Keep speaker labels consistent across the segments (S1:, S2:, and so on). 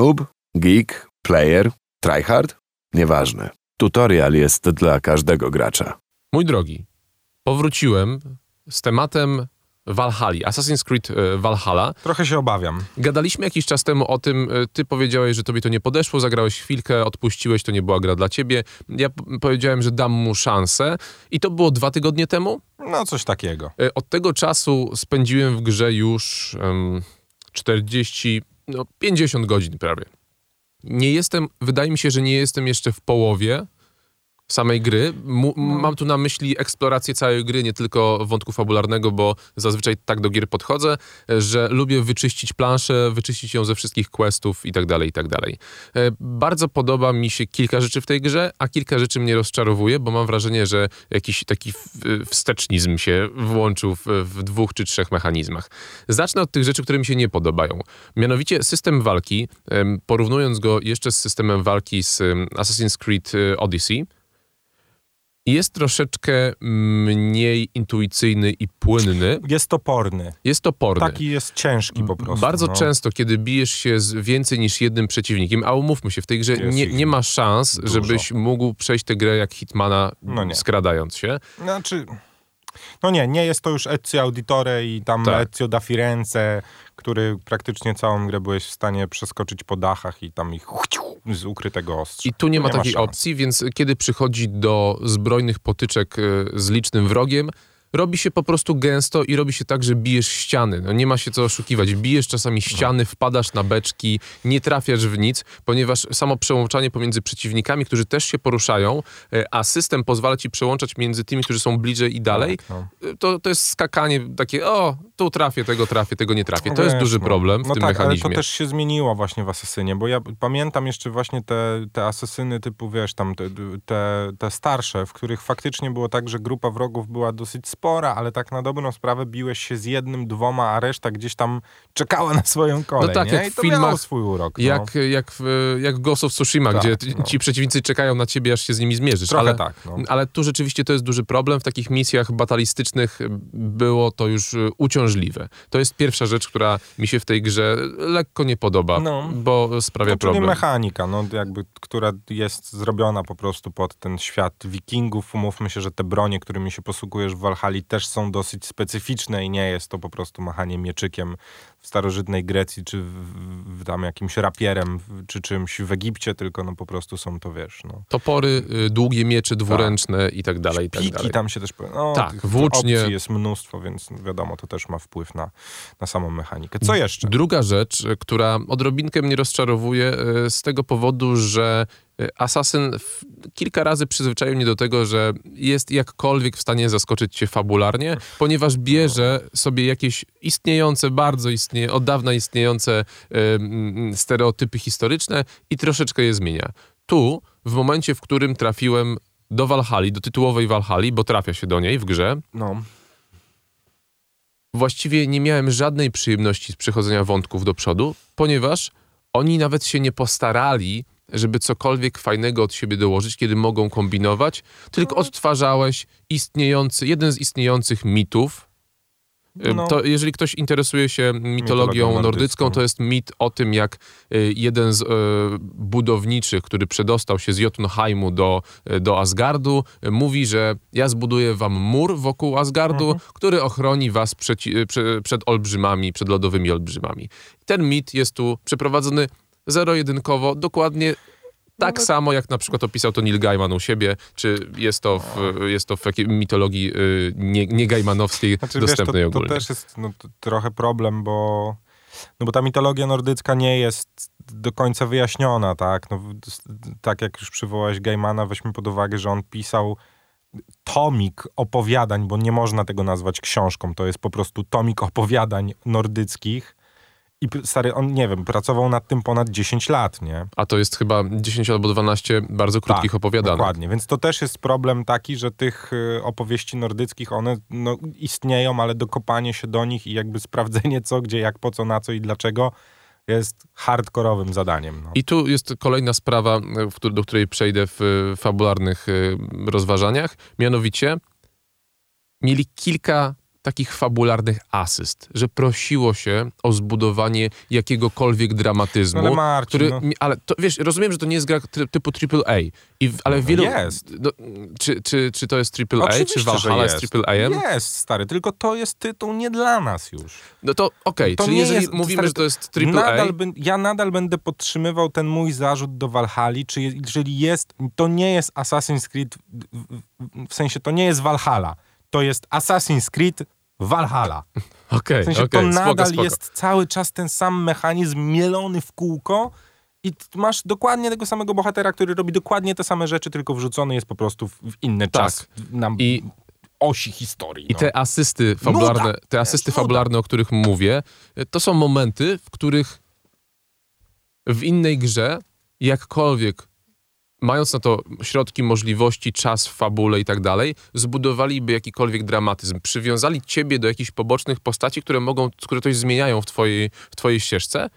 S1: Noob, geek, player, tryhard? Nieważne. Tutorial jest dla każdego gracza.
S2: Mój drogi, powróciłem z tematem Valhalla, Assassin's Creed e, Valhalla.
S3: Trochę się obawiam.
S2: Gadaliśmy jakiś czas temu o tym, e, ty powiedziałeś, że tobie to nie podeszło, zagrałeś chwilkę, odpuściłeś, to nie była gra dla ciebie. Ja powiedziałem, że dam mu szansę i to było dwa tygodnie temu.
S3: No, coś takiego.
S2: E, Od tego czasu spędziłem w grze już em, 40, no 50 godzin prawie. Nie jestem, wydaje mi się, że nie jestem jeszcze w połowie samej gry. Mu, Mam tu na myśli eksplorację całej gry, nie tylko wątku fabularnego, bo zazwyczaj tak do gier podchodzę, że lubię wyczyścić planszę, wyczyścić ją ze wszystkich questów i tak dalej, i tak dalej. E, Bardzo podoba mi się kilka rzeczy w tej grze, a kilka rzeczy mnie rozczarowuje, bo mam wrażenie, że jakiś taki wstecznizm się włączył w, w dwóch czy trzech mechanizmach. Zacznę od tych rzeczy, które mi się nie podobają. Mianowicie system walki, porównując go jeszcze z systemem walki z Assassin's Creed e, Odyssey, jest troszeczkę mniej intuicyjny i płynny.
S3: Jest toporny.
S2: Jest toporny.
S3: Taki jest ciężki po prostu.
S2: Bardzo
S3: no.
S2: często, kiedy bijesz się z więcej niż jednym przeciwnikiem, a umówmy się, w tej grze nie, nie ma szans,
S3: dużo.
S2: żebyś mógł przejść tę grę jak Hitmana,
S3: No nie.
S2: skradając się.
S3: Znaczy, no nie, nie jest to już Ezio Auditore i tam
S2: Tak.
S3: Ezio da Firenze, który praktycznie całą grę byłeś w stanie przeskoczyć po dachach i tam ich z ukrytego ostrza.
S2: I tu nie ma takiej
S3: szans.
S2: opcji, więc kiedy przychodzi do zbrojnych potyczek e, z licznym wrogiem, robi się po prostu gęsto i robi się tak, że bijesz ściany. No nie ma się co oszukiwać. Bijesz czasami ściany, wpadasz na beczki, nie trafiasz w nic, ponieważ samo przełączanie pomiędzy przeciwnikami, którzy też się poruszają, e, a system pozwala ci przełączać między tymi, którzy są bliżej i dalej,
S3: Tak, no.
S2: e, to, to jest skakanie takie, o, tu trafię, tego trafię, tego nie trafię. To jest
S3: Wiesz,
S2: duży
S3: no.
S2: problem w
S3: no
S2: tym
S3: tak,
S2: mechanizmie.
S3: ale to też się zmieniło właśnie w Asesynie, bo ja pamiętam jeszcze właśnie te, te asesyny typu, wiesz, tam te, te, te starsze, w których faktycznie było tak, że grupa wrogów była dosyć spora, ale tak na dobrą sprawę biłeś się z jednym, dwoma, a reszta gdzieś tam czekała na swoją kolej,
S2: No tak,
S3: nie?
S2: jak
S3: I
S2: w
S3: to
S2: filmach-
S3: swój urok. no.
S2: Jak, jak, w, jak Ghost of Tsushima,
S3: Tak,
S2: gdzie
S3: no.
S2: ci przeciwnicy czekają na ciebie, aż się z nimi zmierzysz.
S3: Trochę
S2: ale,
S3: tak, no.
S2: ale tu rzeczywiście to jest duży problem. W takich misjach batalistycznych było to już y, uciążliwe. To jest pierwsza rzecz, która mi się w tej grze lekko nie podoba,
S3: No.
S2: bo sprawia
S3: czyli
S2: problem.
S3: mechanika, no, jakby, która jest zrobiona po prostu pod ten świat wikingów. Umówmy się, że te bronie, którymi się posługujesz w Walhali też są dosyć specyficzne i nie jest to po prostu machanie mieczykiem w starożytnej Grecji, czy w, w tam jakimś rapierem, czy czymś w Egipcie, tylko no po prostu są to, wiesz, no.
S2: Topory, y, długie miecze dwuręczne i tak dalej, i tak
S3: Piki
S2: dalej.
S3: tam się też... No,
S2: Tak, włócznie.
S3: Opcji jest mnóstwo, więc wiadomo, to też ma wpływ na, na samą mechanikę. Co jeszcze?
S2: Druga rzecz, która odrobinkę mnie rozczarowuje y, z tego powodu, że Assassin w- kilka razy przyzwyczaił mnie do tego, że jest jakkolwiek w stanie zaskoczyć cię fabularnie, ponieważ bierze sobie jakieś istniejące, bardzo istnieje, od dawna istniejące y, mm, stereotypy historyczne i troszeczkę je zmienia. Tu, w momencie, w którym trafiłem do Walhali, do tytułowej Walhali, bo trafia się do niej w grze,
S3: No.
S2: właściwie nie miałem żadnej przyjemności z przechodzenia wątków do przodu, ponieważ oni nawet się nie postarali, żeby cokolwiek fajnego od siebie dołożyć, kiedy mogą kombinować, tylko odtwarzałeś istniejący, jeden z istniejących mitów. Y,
S3: No.
S2: To jeżeli ktoś interesuje się mitologią
S3: Mitologią
S2: nordycką,
S3: nordycką.
S2: to jest mit o tym, jak y, jeden z y, budowniczych, który przedostał się z Jotunheimu do, do Asgardu, mówi, że ja zbuduję wam mur wokół Asgardu, który ochroni was przeci- y, prze, przed olbrzymami, przed lodowymi olbrzymami. Ten mit jest tu przeprowadzony zero-jedynkowo, dokładnie tak samo, jak na przykład opisał to Neil Gaiman u siebie, czy jest to w, jest to w jakiej mitologii y, nie, nie Gaimanowskiej
S3: Znaczy,
S2: dostępnej
S3: wiesz, to,
S2: ogólnie.
S3: to też jest no, trochę problem, bo, no bo ta mitologia nordycka nie jest do końca wyjaśniona, tak? No, tak jak już przywołałeś Gaimana, weźmy pod uwagę, że on pisał tomik opowiadań, bo nie można tego nazwać książką, to jest po prostu tomik opowiadań nordyckich i stary, on, nie wiem, pracował nad tym ponad 10 lat, nie?
S2: A to jest chyba 10 albo 12 bardzo krótkich
S3: Tak. Dokładnie, więc to też jest problem taki, że tych y, opowieści nordyckich, one no, istnieją, ale dokopanie się do nich i jakby sprawdzenie co, gdzie, jak, po co, na co i dlaczego jest hardkorowym zadaniem. No.
S2: I tu jest kolejna sprawa, któr- do której przejdę w e, fabularnych rozważaniach. Mianowicie mieli kilka takich fabularnych asyst, że prosiło się o zbudowanie jakiegokolwiek dramatyzmu.
S3: No ale Marcin,
S2: który,
S3: no.
S2: ale to, wiesz, rozumiem, że to nie jest gra ty, typu AAA, i, w- ale wielu...
S3: jest.
S2: No, czy, czy, czy to jest AAA,
S3: Oczywiście,
S2: czy Valhalla jest
S3: jest.
S2: AAA?
S3: Jest, stary, tylko to jest tytuł nie dla nas już.
S2: No to okej,
S3: To
S2: czyli jeżeli
S3: jest-
S2: mówimy,
S3: stary,
S2: że to jest AAA,
S3: Nadal ja nadal będę podtrzymywał ten mój zarzut do Valhalla, czy je- jeżeli jest, to nie jest Assassin's Creed, w- w- w sensie to nie jest Valhalla, to jest Assassin's Creed Valhalla.
S2: okej,
S3: W sensie
S2: okej,
S3: to nadal
S2: spoko.
S3: jest cały czas ten sam mechanizm mielony w kółko i masz dokładnie tego samego bohatera, który robi dokładnie te same rzeczy, tylko wrzucony jest po prostu w, inny czas na
S2: Tak. I-
S3: osi historii.
S2: I
S3: no.
S2: te asysty fabularne,
S3: Nuda,
S2: te asysty fabularne, o których mówię, to są momenty, w których w innej grze, jakkolwiek mając na to środki, możliwości, czas fabule i tak dalej, zbudowaliby jakikolwiek dramatyzm. Przywiązali ciebie do jakichś pobocznych postaci, które mogą, które coś zmieniają w twojej, w twojej ścieżce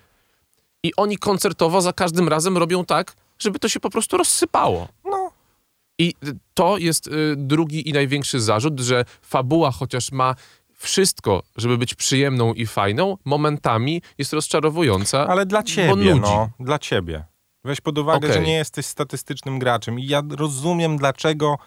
S2: i oni koncertowo za każdym razem robią tak, żeby to się po prostu rozsypało.
S3: no,
S2: I to jest y, drugi i największy zarzut, że fabuła, chociaż ma wszystko, żeby być przyjemną i fajną, momentami jest rozczarowująca.
S3: ale dla ciebie, no, dla ciebie. Weź pod uwagę,
S2: Okej.
S3: że nie jesteś statystycznym graczem i ja rozumiem, dlaczego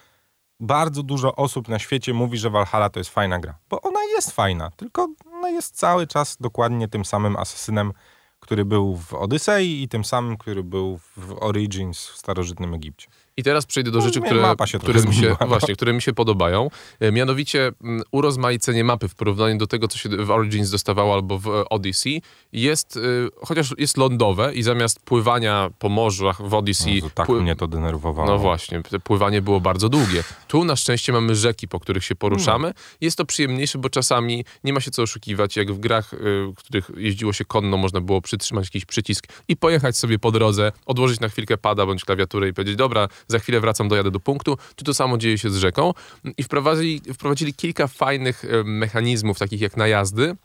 S3: bardzo dużo osób na świecie mówi, że Valhalla to jest fajna gra. Bo ona jest fajna, tylko ona jest cały czas dokładnie tym samym asesynem, który był w Odysei i tym samym, który był w Origins w starożytnym Egipcie.
S2: I teraz przejdę do
S3: No,
S2: rzeczy, które,
S3: się
S2: które, mi się,
S3: no.
S2: właśnie, które mi się podobają. E, Mianowicie mm, urozmaicenie mapy w porównaniu do tego, co się w Origins dostawało albo w e, Odyssey, jest, y, chociaż jest lądowe i zamiast pływania po morzach w Odyssey...
S3: Jezu, tak
S2: pły-
S3: mnie to denerwowało.
S2: No właśnie, pływanie było bardzo długie. Tu na szczęście mamy rzeki, po których się poruszamy. Jest to przyjemniejsze, bo czasami nie ma się co oszukiwać. Jak w grach, w których jeździło się konno, można było przytrzymać jakiś przycisk i pojechać sobie po drodze, odłożyć na chwilkę pada bądź klawiaturę i powiedzieć, dobra, za chwilę wracam, dojadę do punktu. Tu to samo dzieje się z rzeką. I wprowadzili, wprowadzili kilka fajnych y, mechanizmów, takich jak najazdy,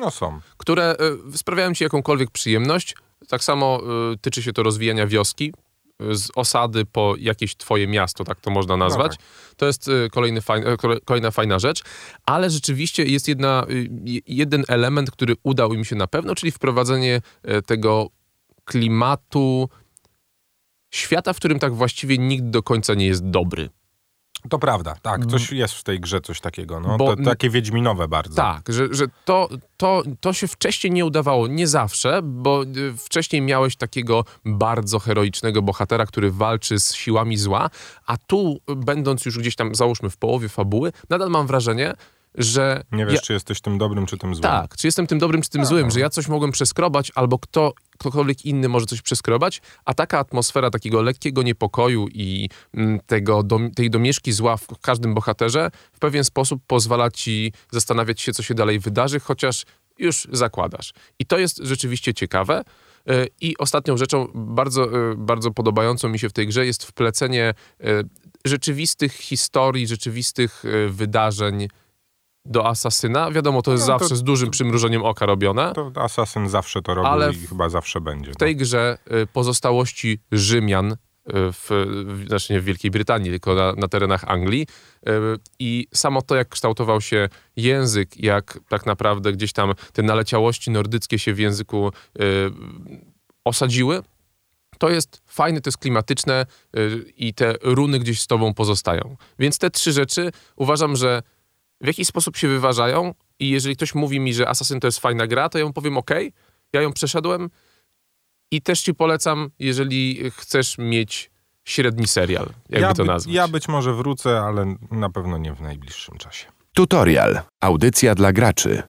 S3: No są.
S2: które y, sprawiają ci jakąkolwiek przyjemność. Tak samo y, tyczy się to rozwijania wioski. Z osady po jakieś twoje miasto, tak to można nazwać.
S3: tak.
S2: To jest kolejny fajn, kole- kolejna fajna rzecz, ale rzeczywiście jest jedna, je- jeden element, który udał im się na pewno, czyli wprowadzenie tego klimatu świata, w którym tak właściwie nikt do końca nie jest dobry.
S3: To prawda, tak. Coś jest w tej grze, coś takiego. No.
S2: Bo-
S3: to, takie wiedźminowe bardzo.
S2: Tak, że, że to, to, to się wcześniej nie udawało, nie zawsze, bo y, wcześniej miałeś takiego bardzo heroicznego bohatera, który walczy z siłami zła, a tu, y, będąc już gdzieś tam, załóżmy, w połowie fabuły, nadal mam wrażenie, że...
S3: Nie wiesz,
S2: ja,
S3: czy jesteś tym dobrym, czy tym złym.
S2: tak, czy jestem tym dobrym, czy tym złym, że ja coś mogłem przeskrobać, albo kto, ktokolwiek inny może coś przeskrobać, a taka atmosfera takiego lekkiego niepokoju i mm, tego, tej domieszki zła w każdym bohaterze w pewien sposób pozwala ci zastanawiać się, co się dalej wydarzy, chociaż już zakładasz. I to jest rzeczywiście ciekawe. Y, I ostatnią rzeczą, bardzo, y, bardzo podobającą mi się w tej grze, jest wplecenie y, rzeczywistych historii, rzeczywistych wydarzeń do Asasyna. Wiadomo, to jest
S3: No, to-
S2: zawsze z dużym przymrużeniem oka robione.
S3: To Assassin zawsze to robił
S2: Ale
S3: i chyba zawsze będzie.
S2: W tej grze y, pozostałości Rzymian, y, w, znaczy nie w Wielkiej Brytanii, tylko na, na terenach Anglii. y, I samo to, jak kształtował się język, jak tak naprawdę gdzieś tam te naleciałości nordyckie się w języku osadziły, to jest fajne, to jest klimatyczne i te runy gdzieś z tobą pozostają. Więc te trzy rzeczy uważam, że w jakiś sposób się wyważają i jeżeli ktoś mówi mi, że Assassin to jest fajna gra, to ja mu powiem ok, ja ją przeszedłem i też ci polecam, jeżeli chcesz mieć średni serial, jakby
S3: ja,
S2: to
S3: by-
S2: nazwać.
S3: ja być może wrócę, ale na pewno nie w najbliższym czasie.
S1: Tutorial. Audycja dla graczy.